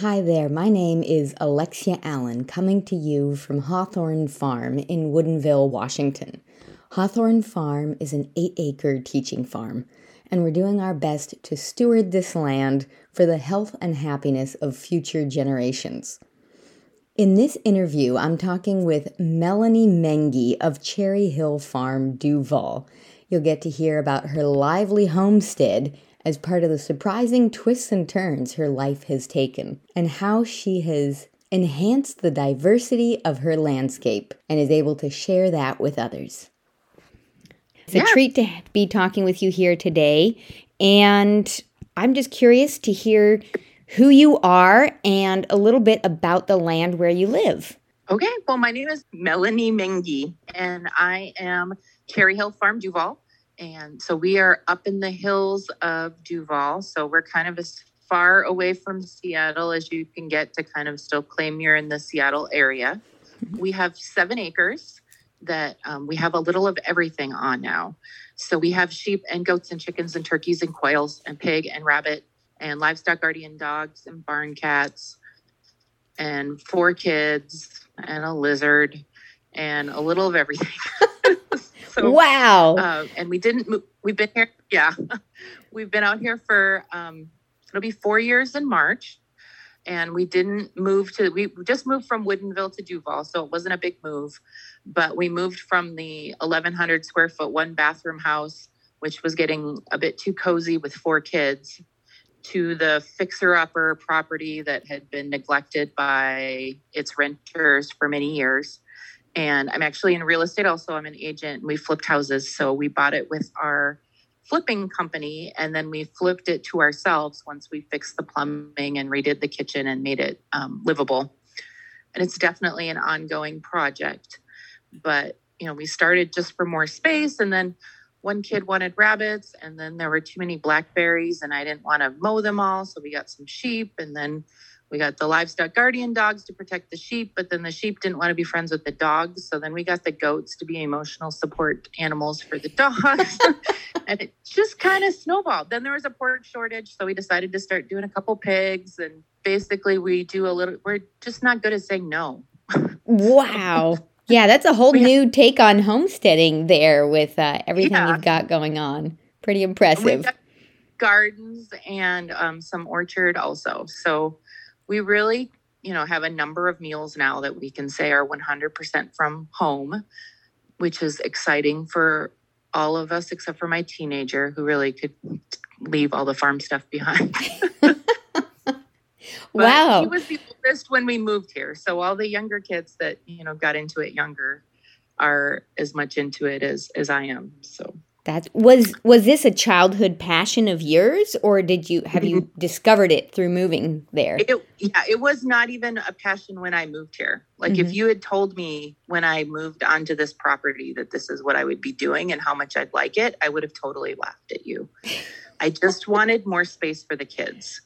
Hi there, my name is Alexia Allen, coming to you from Hawthorne Farm in Woodinville, Washington. Hawthorne Farm is an eight acre teaching farm, and we're doing our best to steward this land for the health and happiness of future generations. In this interview, I'm talking with Melanie Menge of Cherry Hill Farm, Duvall. You'll get to hear about her lively homestead as part of the surprising twists and turns her life has taken, and how she has enhanced the diversity of her landscape and is able to share that with others. It's yeah. a treat to be talking with you here today, and I'm just curious to hear who you are and a little bit about the land where you live. Okay, well, my name is Melanie Menge, and I am Cherry Hill Farm Duvall. And so we are up in the hills of Duvall. So we're kind of as far away from Seattle as you can get to kind of still claim you're in the Seattle area. Mm-hmm. We have seven acres that um, we have a little of everything on now. So we have sheep and goats and chickens and turkeys and quails and pig and rabbit and livestock guardian dogs and barn cats and four kids and a lizard and a little of everything. so wow. Uh, and we didn't move. We've been here. Yeah, we've been out here for um, it'll be four years in March, and we didn't move to. We just moved from Woodinville to Duvall, so it wasn't a big move. But we moved from the 1,100 square foot one bathroom house, which was getting a bit too cozy with four kids, to the fixer upper property that had been neglected by its renters for many years and I'm actually in real estate also. I'm an agent. We flipped houses. So we bought it with our flipping company and then we flipped it to ourselves once we fixed the plumbing and redid the kitchen and made it um, livable. And it's definitely an ongoing project. But, you know, we started just for more space and then one kid wanted rabbits and then there were too many blackberries and I didn't want to mow them all. So we got some sheep and then we got the livestock guardian dogs to protect the sheep, but then the sheep didn't want to be friends with the dogs. So then we got the goats to be emotional support animals for the dogs. and it just kind of snowballed. Then there was a pork shortage. So we decided to start doing a couple pigs. And basically, we do a little, we're just not good at saying no. wow. Yeah, that's a whole new take on homesteading there with uh, everything yeah. you've got going on. Pretty impressive. Gardens and um, some orchard also. So we really, you know, have a number of meals now that we can say are 100% from home, which is exciting for all of us except for my teenager who really could leave all the farm stuff behind. wow. He was the oldest when we moved here. So all the younger kids that, you know, got into it younger are as much into it as as I am. So that was was this a childhood passion of yours, or did you have you mm-hmm. discovered it through moving there? It, yeah, it was not even a passion when I moved here. Like mm-hmm. if you had told me when I moved onto this property that this is what I would be doing and how much I'd like it, I would have totally laughed at you. I just wanted more space for the kids,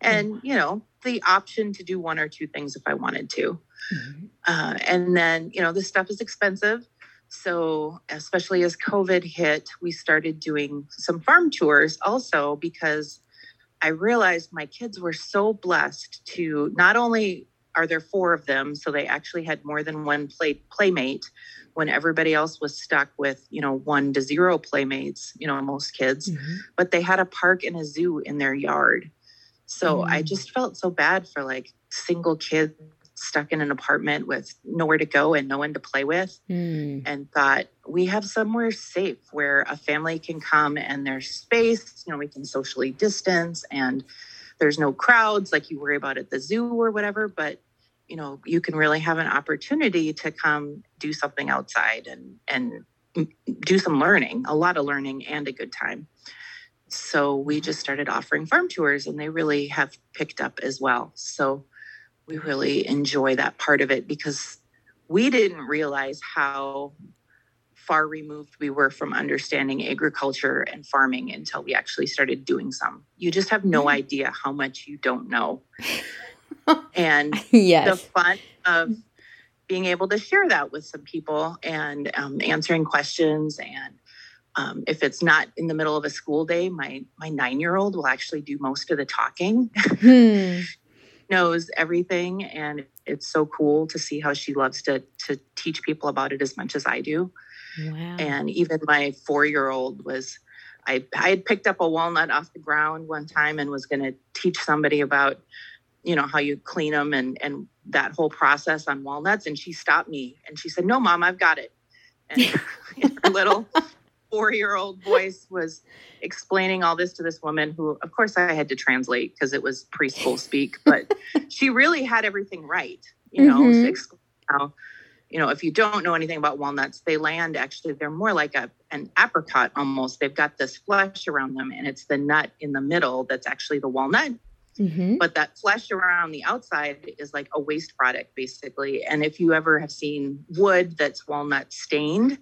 and mm-hmm. you know the option to do one or two things if I wanted to. Mm-hmm. Uh, and then you know this stuff is expensive so, especially as COVID hit, we started doing some farm tours also because I realized my kids were so blessed to not only are there four of them, so they actually had more than one play, playmate when everybody else was stuck with, you know, one to zero playmates, you know, most kids, mm-hmm. but they had a park and a zoo in their yard. So mm-hmm. I mm. just felt so bad for like single kids stuck in an apartment with nowhere to go and no one to play with mm. and thought we have somewhere safe where a family can come and there's space you know we can socially distance and there's no crowds like you worry about at the zoo or whatever but you know you can really have an opportunity to come do something outside and and do some learning a lot of learning and a good time so we just started offering farm tours and they really have picked up as well so we really enjoy that part of it because we didn't realize how far removed we were from understanding agriculture and farming until we actually started doing some. You just have no mm. idea how much you don't know. and yes. the fun of being able to share that with some people and um, answering questions and um, if it's not in the middle of a school day, my my nine year old will actually do most of the talking. Hmm knows everything and it's so cool to see how she loves to to teach people about it as much as I do. Wow. And even my 4-year-old was I I had picked up a walnut off the ground one time and was going to teach somebody about you know how you clean them and and that whole process on walnuts and she stopped me and she said no mom i've got it and her little four year old voice was explaining all this to this woman who of course i had to translate because it was preschool speak but she really had everything right you know mm-hmm. how you know if you don't know anything about walnuts they land actually they're more like a an apricot almost they've got this flesh around them and it's the nut in the middle that's actually the walnut Mm-hmm. But that flesh around the outside is like a waste product, basically. And if you ever have seen wood that's walnut stained,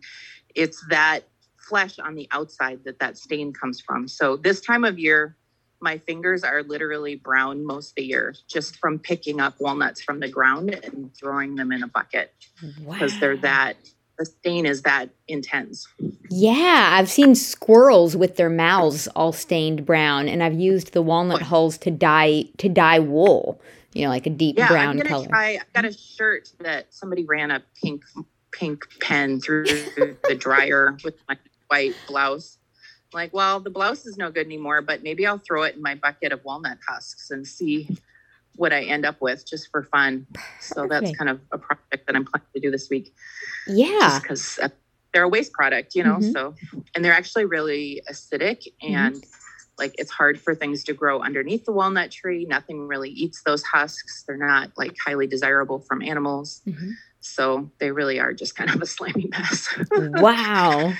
it's that flesh on the outside that that stain comes from. So this time of year, my fingers are literally brown most of the year just from picking up walnuts from the ground and throwing them in a bucket because wow. they're that the stain is that intense. Yeah, I've seen squirrels with their mouths all stained brown, and I've used the walnut hulls to dye to dye wool. You know, like a deep yeah, brown I'm gonna color. Try, I got a shirt that somebody ran a pink pink pen through the dryer with my white blouse. like, well, the blouse is no good anymore, but maybe I'll throw it in my bucket of walnut husks and see what I end up with just for fun. So Perfect. that's kind of a project that I'm planning to do this week. Yeah. because uh, they're a waste product, you know, mm-hmm. so, and they're actually really acidic and mm-hmm. like it's hard for things to grow underneath the walnut tree. Nothing really eats those husks. They're not like highly desirable from animals. Mm-hmm. So they really are just kind of a slimy mess. wow.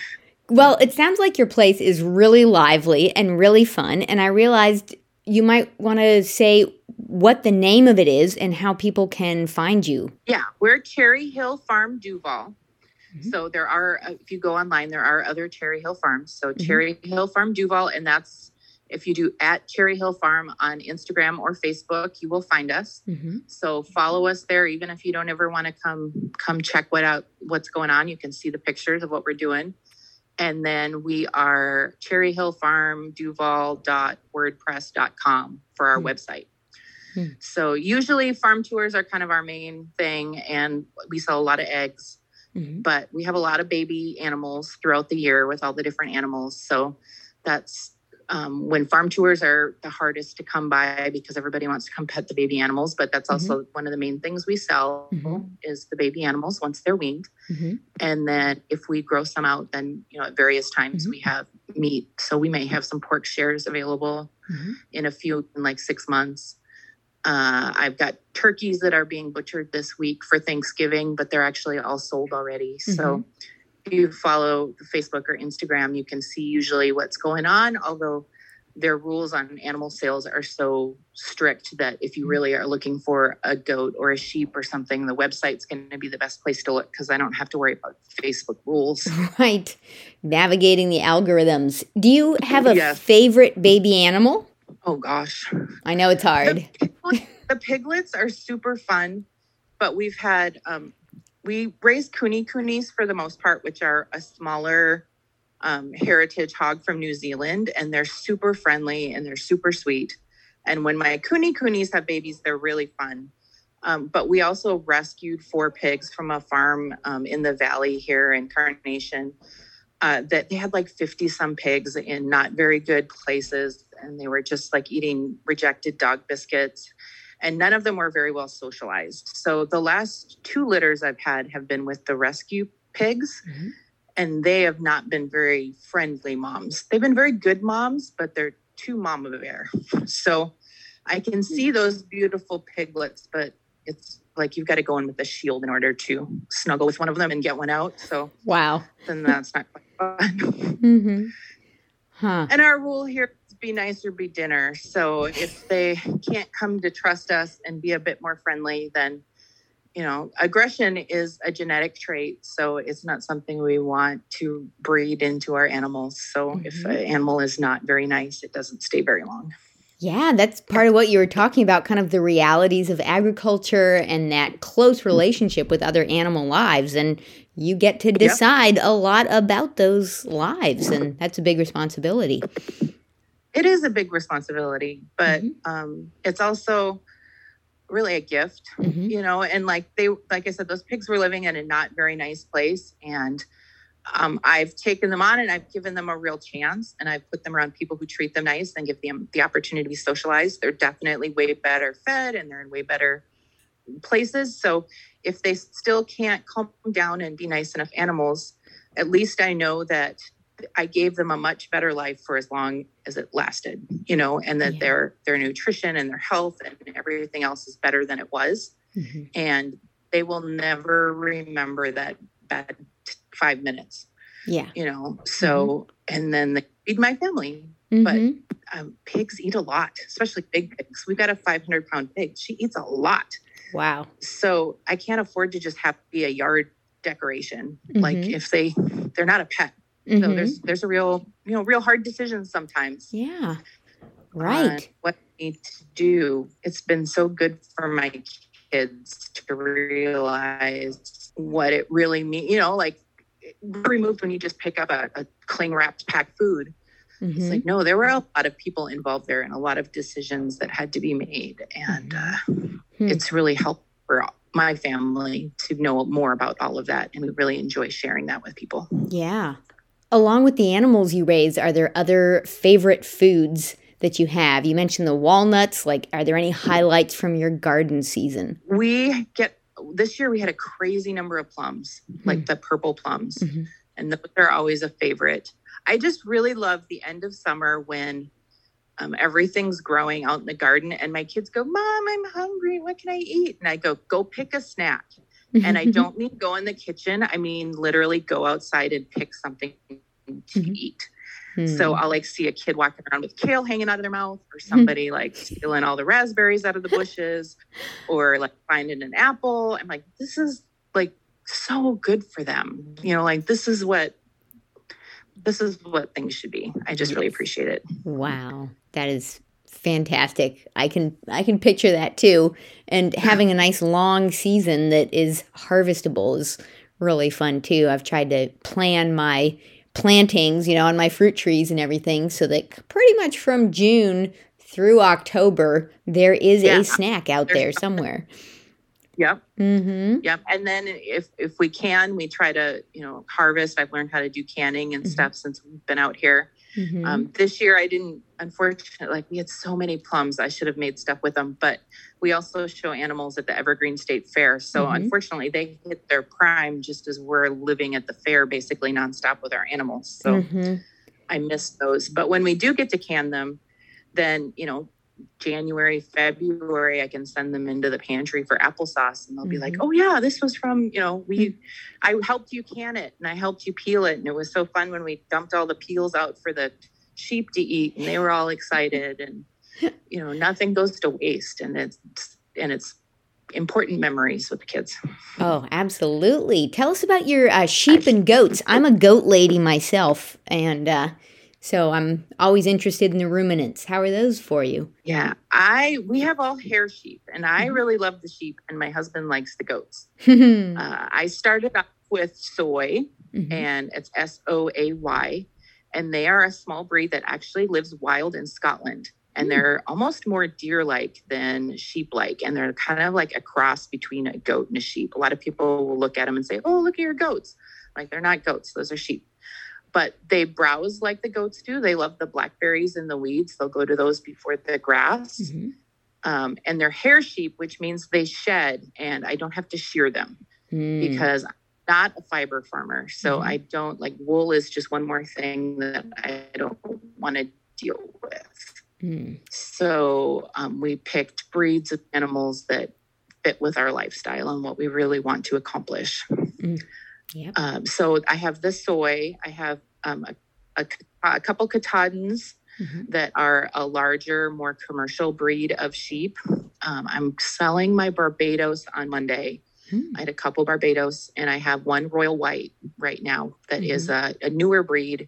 Well, it sounds like your place is really lively and really fun. And I realized you might want to say what the name of it is and how people can find you. Yeah, we're Cherry Hill Farm Duvall. Mm-hmm. So there are, uh, if you go online, there are other Cherry Hill farms. So mm-hmm. Cherry Hill Farm Duvall, and that's if you do at Cherry Hill Farm on Instagram or Facebook, you will find us. Mm-hmm. So follow us there, even if you don't ever want to come come check what out what's going on. You can see the pictures of what we're doing. And then we are Cherry Hill Farm Duvall.wordpress.com for our mm-hmm. website. Mm-hmm. So usually farm tours are kind of our main thing, and we sell a lot of eggs. Mm-hmm. But we have a lot of baby animals throughout the year with all the different animals. So that's um, when farm tours are the hardest to come by because everybody wants to come pet the baby animals but that's also mm-hmm. one of the main things we sell mm-hmm. is the baby animals once they're weaned mm-hmm. and then if we grow some out then you know at various times mm-hmm. we have meat so we may have some pork shares available mm-hmm. in a few in like six months uh, I've got turkeys that are being butchered this week for Thanksgiving, but they're actually all sold already. So mm-hmm you follow Facebook or Instagram, you can see usually what's going on, although their rules on animal sales are so strict that if you mm-hmm. really are looking for a goat or a sheep or something, the website's going to be the best place to look because I don't have to worry about Facebook rules. Right. Navigating the algorithms. Do you have a yes. favorite baby animal? Oh, gosh. I know it's hard. The, the piglets are super fun, but we've had um, we raise kune kunes for the most part, which are a smaller um, heritage hog from New Zealand, and they're super friendly and they're super sweet. And when my kune kunes have babies, they're really fun. Um, but we also rescued four pigs from a farm um, in the valley here in Carnation. Uh, that they had like 50 some pigs in not very good places, and they were just like eating rejected dog biscuits and none of them were very well socialized. So the last two litters I've had have been with the rescue pigs. Mm-hmm. And they have not been very friendly moms. They've been very good moms, but they're too mama bear. So I can see those beautiful piglets, but it's like you've got to go in with a shield in order to snuggle with one of them and get one out. So wow, then that's not quite fun. mm-hmm. Huh. And our rule here be nice or be dinner. So if they can't come to trust us and be a bit more friendly, then you know, aggression is a genetic trait, so it's not something we want to breed into our animals. So mm-hmm. if an animal is not very nice, it doesn't stay very long. Yeah, that's part of what you were talking about, kind of the realities of agriculture and that close relationship with other animal lives. And you get to decide yep. a lot about those lives, and that's a big responsibility it is a big responsibility, but mm-hmm. um, it's also really a gift, Mhm. you know, and like they, like I said, those pigs were living in a not very nice place. And um, I've taken them on and I've given them a real chance and I've put them around people who treat them nice and give them the opportunity to be socialized. They're definitely way better fed and they're in way better places. So if they still can't calm down and be nice enough animals, at least I know that I gave them a much better life for as long as it lasted, you know, and that Yeah. their their nutrition and their health and everything else is better than it was. Mhm. And they will never remember that bad five minutes, Yeah. you know. So and then they feed my family. Mhm. Um, pigs eat a lot, especially big pigs. We've got a 500 pound pig. She eats a lot Wow. so I can't afford to just have to be a yard decoration. Like Mhm. if they they're not a pet. So Mhm. there's there's a real you know real hard decisions sometimes. yeah. Right. what I need to do. It's been so good for my kids to realize what it really means. You know, like removed when you just pick up a, a cling wrapped packed food. It's Mhm. like no, there were a lot of people involved there and a lot of decisions that had to be made, and uh, Hmm. it's really helped for my family to know more about all of that, and we really enjoy sharing that with people. Yeah. Along with the animals you raise, are there other favorite foods that you have? You mentioned the walnuts. Like, are there any highlights from your garden season? We get this year we had a crazy number of plums, Hmm. like the purple plums, Mhm. and those are always a favorite. I just really love the end of summer when um, everything's growing out in the garden, and my kids go, "Mom, I'm hungry. What can I eat?" And I go, "Go pick a snack." And I don't mean go in the kitchen. I mean literally go outside and pick something to Mhm. eat. Hmm. So I'll like see a kid walking around with kale hanging out of their mouth, or somebody like stealing all the raspberries out of the bushes, or like finding an apple. I'm like, this is like so good for them. You know, like this is what this is what things should be. I just really appreciate it. Wow, that is fantastic. I can I can picture that too. And having a nice long season that is harvestable is really fun too. I've tried to plan my plantings, you know, on my fruit trees and everything so that pretty much from June through October there is Yeah. a snack out There's there somewhere. Yep. Mm-hmm. Yep. And then if if we can, we try to, you know, harvest. I've learned how to do canning and Mhm. stuff since we've been out here. Mhm. Um, this year, I didn't, unfortunately, like we had so many plums. I should have made stuff with them. But we also show animals at the Evergreen State Fair. So Mhm. unfortunately, they hit their prime just as we're living at the fair basically nonstop with our animals. So Mhm. I missed those. But when we do get to can them, then, you know, January, February, I can send them into the pantry for applesauce and they'll be like, Mhm. oh, yeah, this was from, you know, we, I helped you can it and I helped you peel it. And it was so fun when we dumped all the peels out for the sheep to eat and they were all excited. And, you know, nothing goes to waste. And it's, and it's important memories with the kids. Oh, absolutely. Tell us about your uh, sheep and goats. I'm a goat lady myself, and uh, so I'm always interested in the ruminants. How are those for you? Yeah. I, we have all hair sheep and I Mhm. really love the sheep and my husband likes the goats. Uh, I started off with Soay, Mhm. and it's S O A Y, and they are a small breed that actually lives wild in Scotland. And Mm. they're almost more deer like than sheep like. And they're kind of like a cross between a goat and a sheep. A lot of people will look at them and say, Oh, look at your goats. Like they're not goats, those are sheep. But they browse like the goats do. They love the blackberries and the weeds. They'll go to those before the grass. Mhm. Um, and they're hair sheep, which means they shed, and I don't have to shear them Mm. because I'm not a fiber farmer. So Mhm. I don't like wool is just one more thing that I don't want to deal with. Mm. So um, we picked breeds of animals that fit with our lifestyle and what we really want to accomplish. Yep. Um, so I have the Soay, I have um, a, a, a couple Katahdins Mhm. that are a larger, more commercial breed of sheep. Um, I'm selling my Barbados on Monday. Mm. I had a couple Barbados, and I have one Royal White right now that is a, a newer breed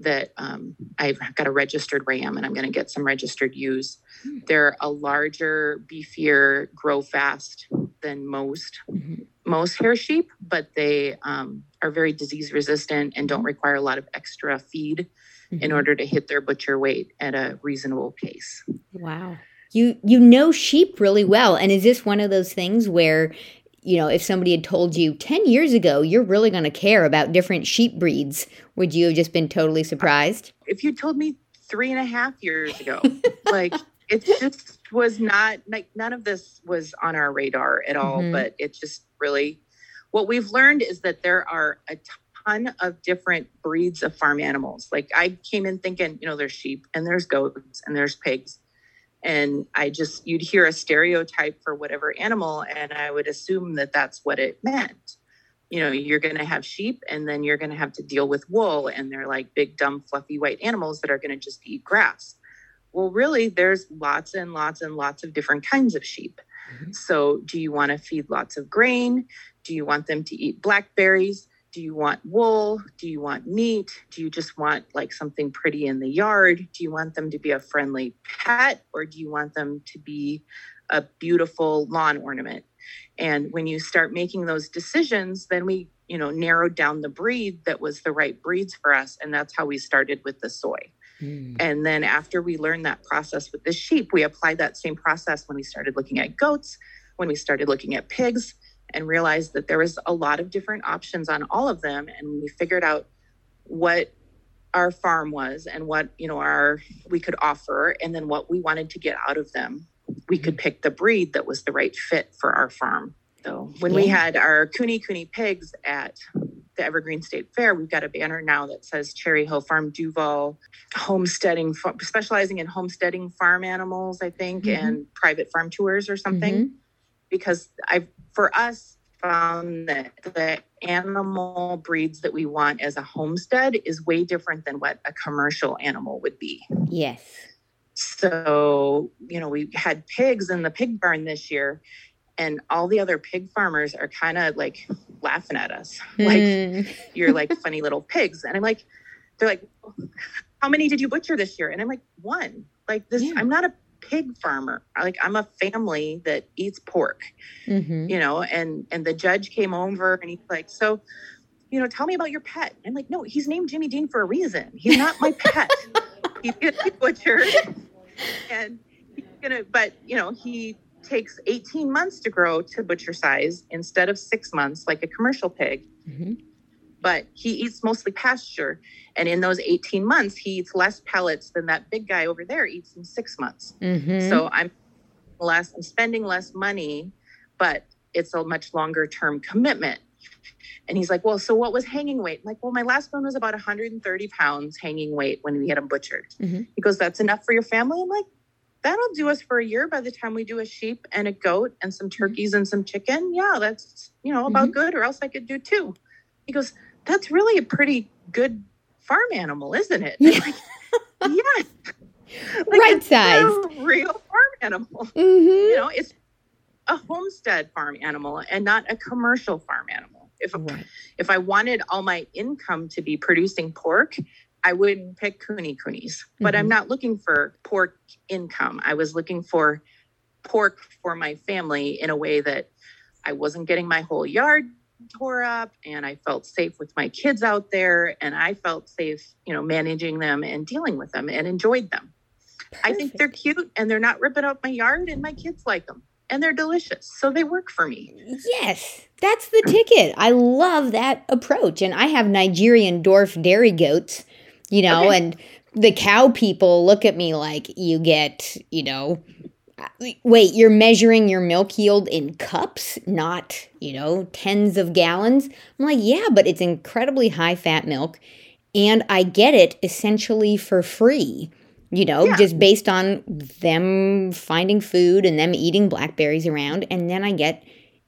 that um, I've got a registered ram, and I'm going to get some registered ewes. Hmm. They're a larger, beefier, grow fast than most Mhm. Most hair sheep, but they um, are very disease resistant and don't require a lot of extra feed in Mhm. order to hit their butcher weight at a reasonable pace. Wow. you you know sheep really well. And is this one of those things where you know, if somebody had told you 10 years ago you're really going to care about different sheep breeds, would you have just been totally surprised? If you told me three and a half years ago, like it just was not like none of this was on our radar at all, mm-hmm. but it just really what we've learned is that there are a ton of different breeds of farm animals. Like I came in thinking, you know, there's sheep and there's goats and there's pigs. And I just, you'd hear a stereotype for whatever animal, and I would assume that that's what it meant. You know, you're going to have sheep, and then you're going to have to deal with wool, and they're like big, dumb, fluffy white animals that are going to just eat grass. Well, really, there's lots and lots and lots of different kinds of sheep. Mm-hmm. So, do you want to feed lots of grain? Do you want them to eat blackberries? Do you want wool? Do you want meat? Do you just want like something pretty in the yard? Do you want them to be a friendly pet or do you want them to be a beautiful lawn ornament? And when you start making those decisions, then we, you know, narrowed down the breed that was the right breeds for us. And that's how we started with the Soay. Mm. And then after we learned that process with the sheep, we applied that same process when we started looking at goats, when we started looking at pigs, and realized that there was a lot of different options on all of them and we figured out what our farm was and what you know our we could offer and then what we wanted to get out of them we could pick the breed that was the right fit for our farm so when yeah. we had our Kune Kune pigs at the Evergreen State Fair, we've got a banner now that says Cherry Hill Farm Duvall homesteading, specializing in homesteading farm animals, I think, mm-hmm. and private farm tours or something. Mm-hmm. Because I for us found that the animal breeds that we want as a homestead is way different than what a commercial animal would be. Yes. So, you know, we had pigs in the pig barn this year, and all the other pig farmers are kind of like laughing at us. Mm. Like, you're like funny little pigs. And I'm like, they're like, how many did you butcher this year? And I'm like, one. Like, this, yeah. I'm not a pig farmer. Like I'm a family that eats pork, mm-hmm. you know, and and the judge came over and he's like, so, you know, tell me about your pet. I'm like, no, he's named Jimmy Dean for a reason. He's not my pet. he's gonna be butchered, and he's gonna. But you know, he takes 18 months to grow to butcher size instead of six months like a commercial pig. Mm-hmm but he eats mostly pasture. And in those 18 months, he eats less pellets than that big guy over there eats in six months. Mm-hmm. So I'm less, I'm spending less money, but it's a much longer term commitment. And he's like, Well, so what was hanging weight? I'm like, well, my last one was about 130 pounds hanging weight when we had him butchered. Mm-hmm. He goes, That's enough for your family? I'm like, That'll do us for a year by the time we do a sheep and a goat and some mm-hmm. turkeys and some chicken. Yeah, that's, you know, about mm-hmm. good, or else I could do two. He goes, that's really a pretty good farm animal, isn't it? Yeah. Like, yes. Like right size. Real farm animal. Mm-hmm. You know, it's a homestead farm animal and not a commercial farm animal. If right. if I wanted all my income to be producing pork, I would pick Kune Kunes. But mm-hmm. I'm not looking for pork income. I was looking for pork for my family in a way that I wasn't getting my whole yard tore up and I felt safe with my kids out there and I felt safe, you know, managing them and dealing with them and enjoyed them. Perfect. I think they're cute and they're not ripping up my yard and my kids like them and they're delicious. So they work for me. Yes, that's the ticket. I love that approach. And I have Nigerian dwarf dairy goats, you know, okay. and the cow people look at me like you get, you know, wait, you're measuring your milk yield in cups, not, you know, tens of gallons? I'm like, yeah, but it's incredibly high fat milk. And I get it essentially for free, you know, yeah. just based on them finding food and them eating blackberries around. And then I get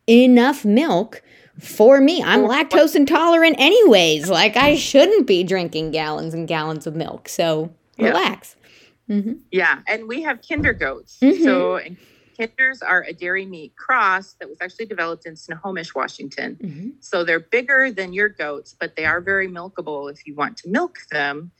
enough milk for me. I'm lactose intolerant, anyways. Like, I shouldn't be drinking gallons and gallons of milk. So relax. Mm-hmm. Yeah, and we have kinder goats. Mm-hmm. So kinders are a dairy meat cross that was actually developed in Snohomish, Washington. Mm-hmm. So they're bigger than your goats, but they are very milkable if you want to milk them.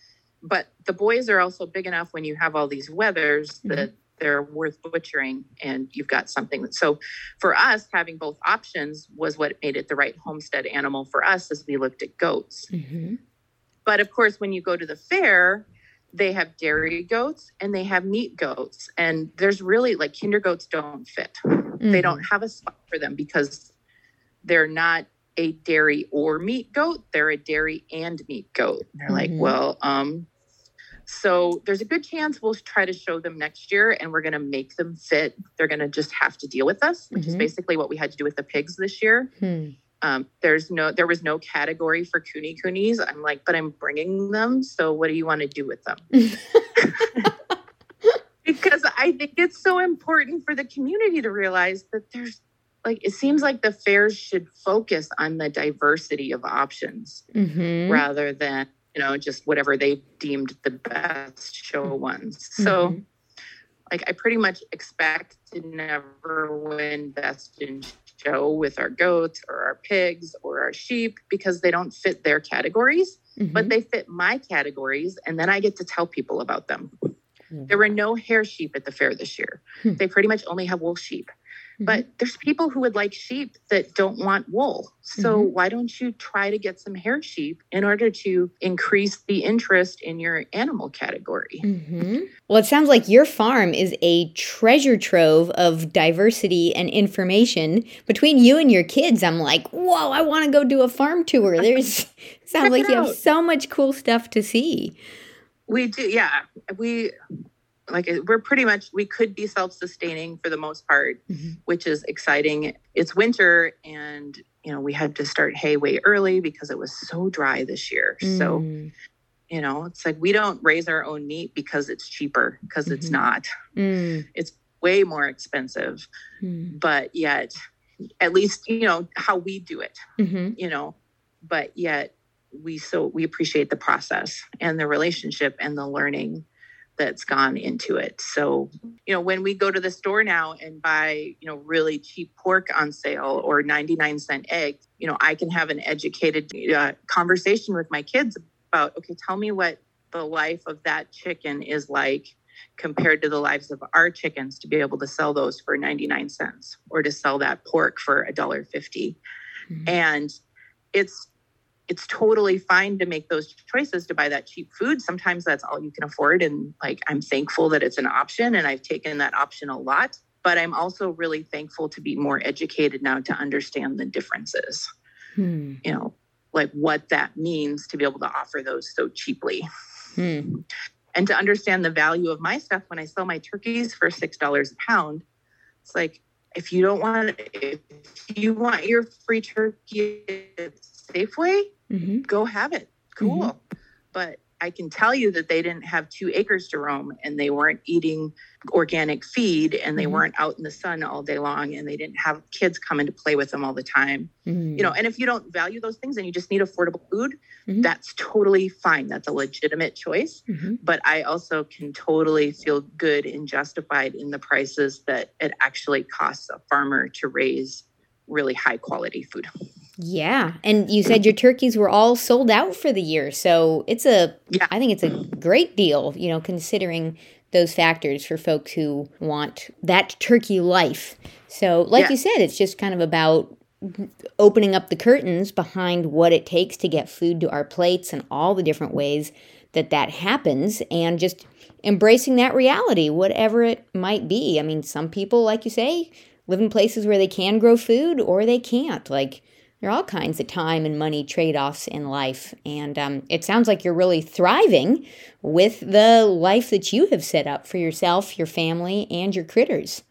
But the boys are also big enough when you have all these wethers mm-hmm. that they're worth butchering and you've got something. So for us, having both options was what made it the right homestead animal for us as we looked at goats. Mm-hmm. But of course, when you go to the fair, they have dairy goats and they have meat goats. And there's really like kinder goats don't fit. Mm-hmm. They don't have a spot for them because they're not a dairy or meat goat. They're a dairy and meat goat. And they're mm-hmm. like, well, um, so there's a good chance we'll try to show them next year and we're going to make them fit. They're going to just have to deal with us, which mm-hmm. is basically what we had to do with the pigs this year. Hmm. Um, there's no, there was no category for kune kunes. I'm like, but I'm bringing them. So what do you want to do with them? because I think it's so important for the community to realize that there's like, it seems like the fairs should focus on the diversity of options mm-hmm. rather than you know, just whatever they deemed the best show ones. So, mm-hmm. like, I pretty much expect to never win best in show with our goats or our pigs or our sheep because they don't fit their categories, mm-hmm. but they fit my categories. And then I get to tell people about them. Mm-hmm. There were no hair sheep at the fair this year. Hmm. They pretty much only have wool sheep. Mm-hmm. But there's people who would like sheep that don't want wool. So mm-hmm. why don't you try to get some hair sheep in order to increase the interest in your animal category? Mm-hmm. Well, it sounds like your farm is a treasure trove of diversity and information. Between you and your kids, I'm like, whoa, I want to go do a farm tour. There's sounds like you have so much cool stuff to see. We do, yeah. We like we're pretty much we could be self-sustaining for the most part mm-hmm. which is exciting it's winter and you know we had to start hay way early because it was so dry this year mm. so you know it's like we don't raise our own meat because it's cheaper because mm-hmm. it's not mm. it's way more expensive mm. but yet at least you know how we do it mm-hmm. you know but yet we so we appreciate the process and the relationship and the learning that's gone into it. So, you know, when we go to the store now and buy, you know, really cheap pork on sale or 99 cent eggs, you know, I can have an educated uh, conversation with my kids about, okay, tell me what the life of that chicken is like compared to the lives of our chickens to be able to sell those for 99 cents or to sell that pork for a dollar 50 mm-hmm. and it's it's totally fine to make those choices to buy that cheap food. Sometimes that's all you can afford. And like, I'm thankful that it's an option and I've taken that option a lot. But I'm also really thankful to be more educated now to understand the differences. Hmm. You know, like what that means to be able to offer those so cheaply. Hmm. And to understand the value of my stuff when I sell my turkeys for $6 a pound, it's like, if you don't want, if you want your free turkey at Safeway, mm-hmm. go have it. Cool. Mm-hmm. But I can tell you that they didn't have two acres to roam and they weren't eating organic feed and they mm-hmm. weren't out in the sun all day long and they didn't have kids coming to play with them all the time. Mm-hmm. You know, and if you don't value those things and you just need affordable food, mm-hmm. that's totally fine. That's a legitimate choice. Mm-hmm. But I also can totally feel good and justified in the prices that it actually costs a farmer to raise really high quality food. Yeah. And you said your turkeys were all sold out for the year. So it's a, yeah. I think it's a great deal, you know, considering those factors for folks who want that turkey life. So, like yeah. you said, it's just kind of about opening up the curtains behind what it takes to get food to our plates and all the different ways that that happens and just embracing that reality, whatever it might be. I mean, some people, like you say, live in places where they can grow food or they can't. Like, there are all kinds of time and money trade offs in life. And um, it sounds like you're really thriving with the life that you have set up for yourself, your family, and your critters.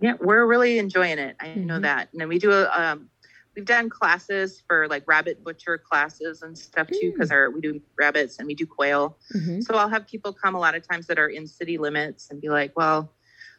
Yeah, we're really enjoying it. I mm-hmm. know that. And then we do a, um, we've done classes for like rabbit butcher classes and stuff too because mm. our we do rabbits and we do quail mm-hmm. so i'll have people come a lot of times that are in city limits and be like well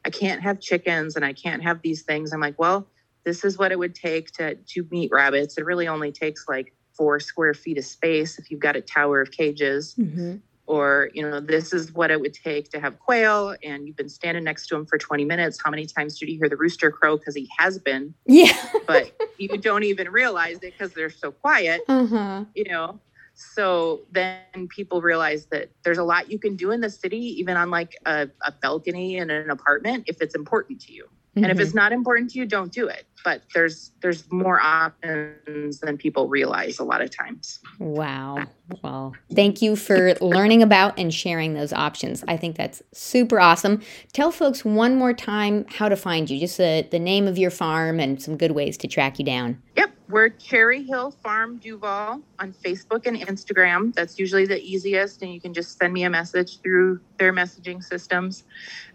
i can't have chickens and i can't have these things i'm like well this is what it would take to to meet rabbits. It really only takes like four square feet of space if you've got a tower of cages. Mm-hmm. Or, you know, this is what it would take to have quail, and you've been standing next to him for 20 minutes. How many times did you hear the rooster crow? Because he has been. Yeah. but you don't even realize it because they're so quiet, uh-huh. you know. So then people realize that there's a lot you can do in the city, even on like a, a balcony in an apartment, if it's important to you. Mm-hmm. And if it's mm-hmm. not important to you, don't do it. But there's there's more options than people realize a lot of times. Wow. Well, thank you for learning about and sharing those options. I think that's super awesome. Tell folks one more time how to find you, just the, the name of your farm and some good ways to track you down. Yep. We're Cherry Hill Farm Duvall on Facebook and Instagram. That's usually the easiest, and you can just send me a message through their messaging systems.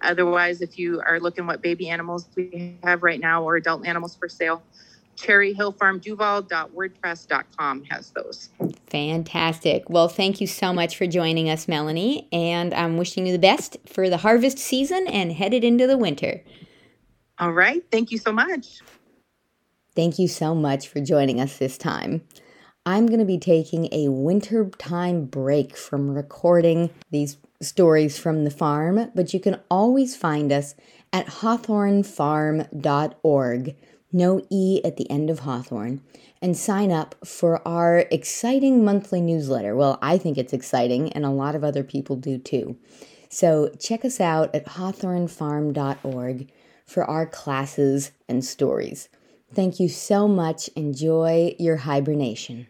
Otherwise, if you are looking what baby animals we have right now or adult animals for sale, Cherry Hill Farm cherryhillfarmduvall.wordpress.com has those. Fantastic. Well, thank you so much for joining us, Melanie, and I'm wishing you the best for the harvest season and headed into the winter. All right. Thank you so much. Thank you so much for joining us this time. I'm going to be taking a wintertime break from recording these stories from the farm, but you can always find us at hawthornefarm.org, no E at the end of Hawthorne, and sign up for our exciting monthly newsletter. Well, I think it's exciting, and a lot of other people do too. So check us out at hawthornefarm.org for our classes and stories. Thank you so much. Enjoy your hibernation.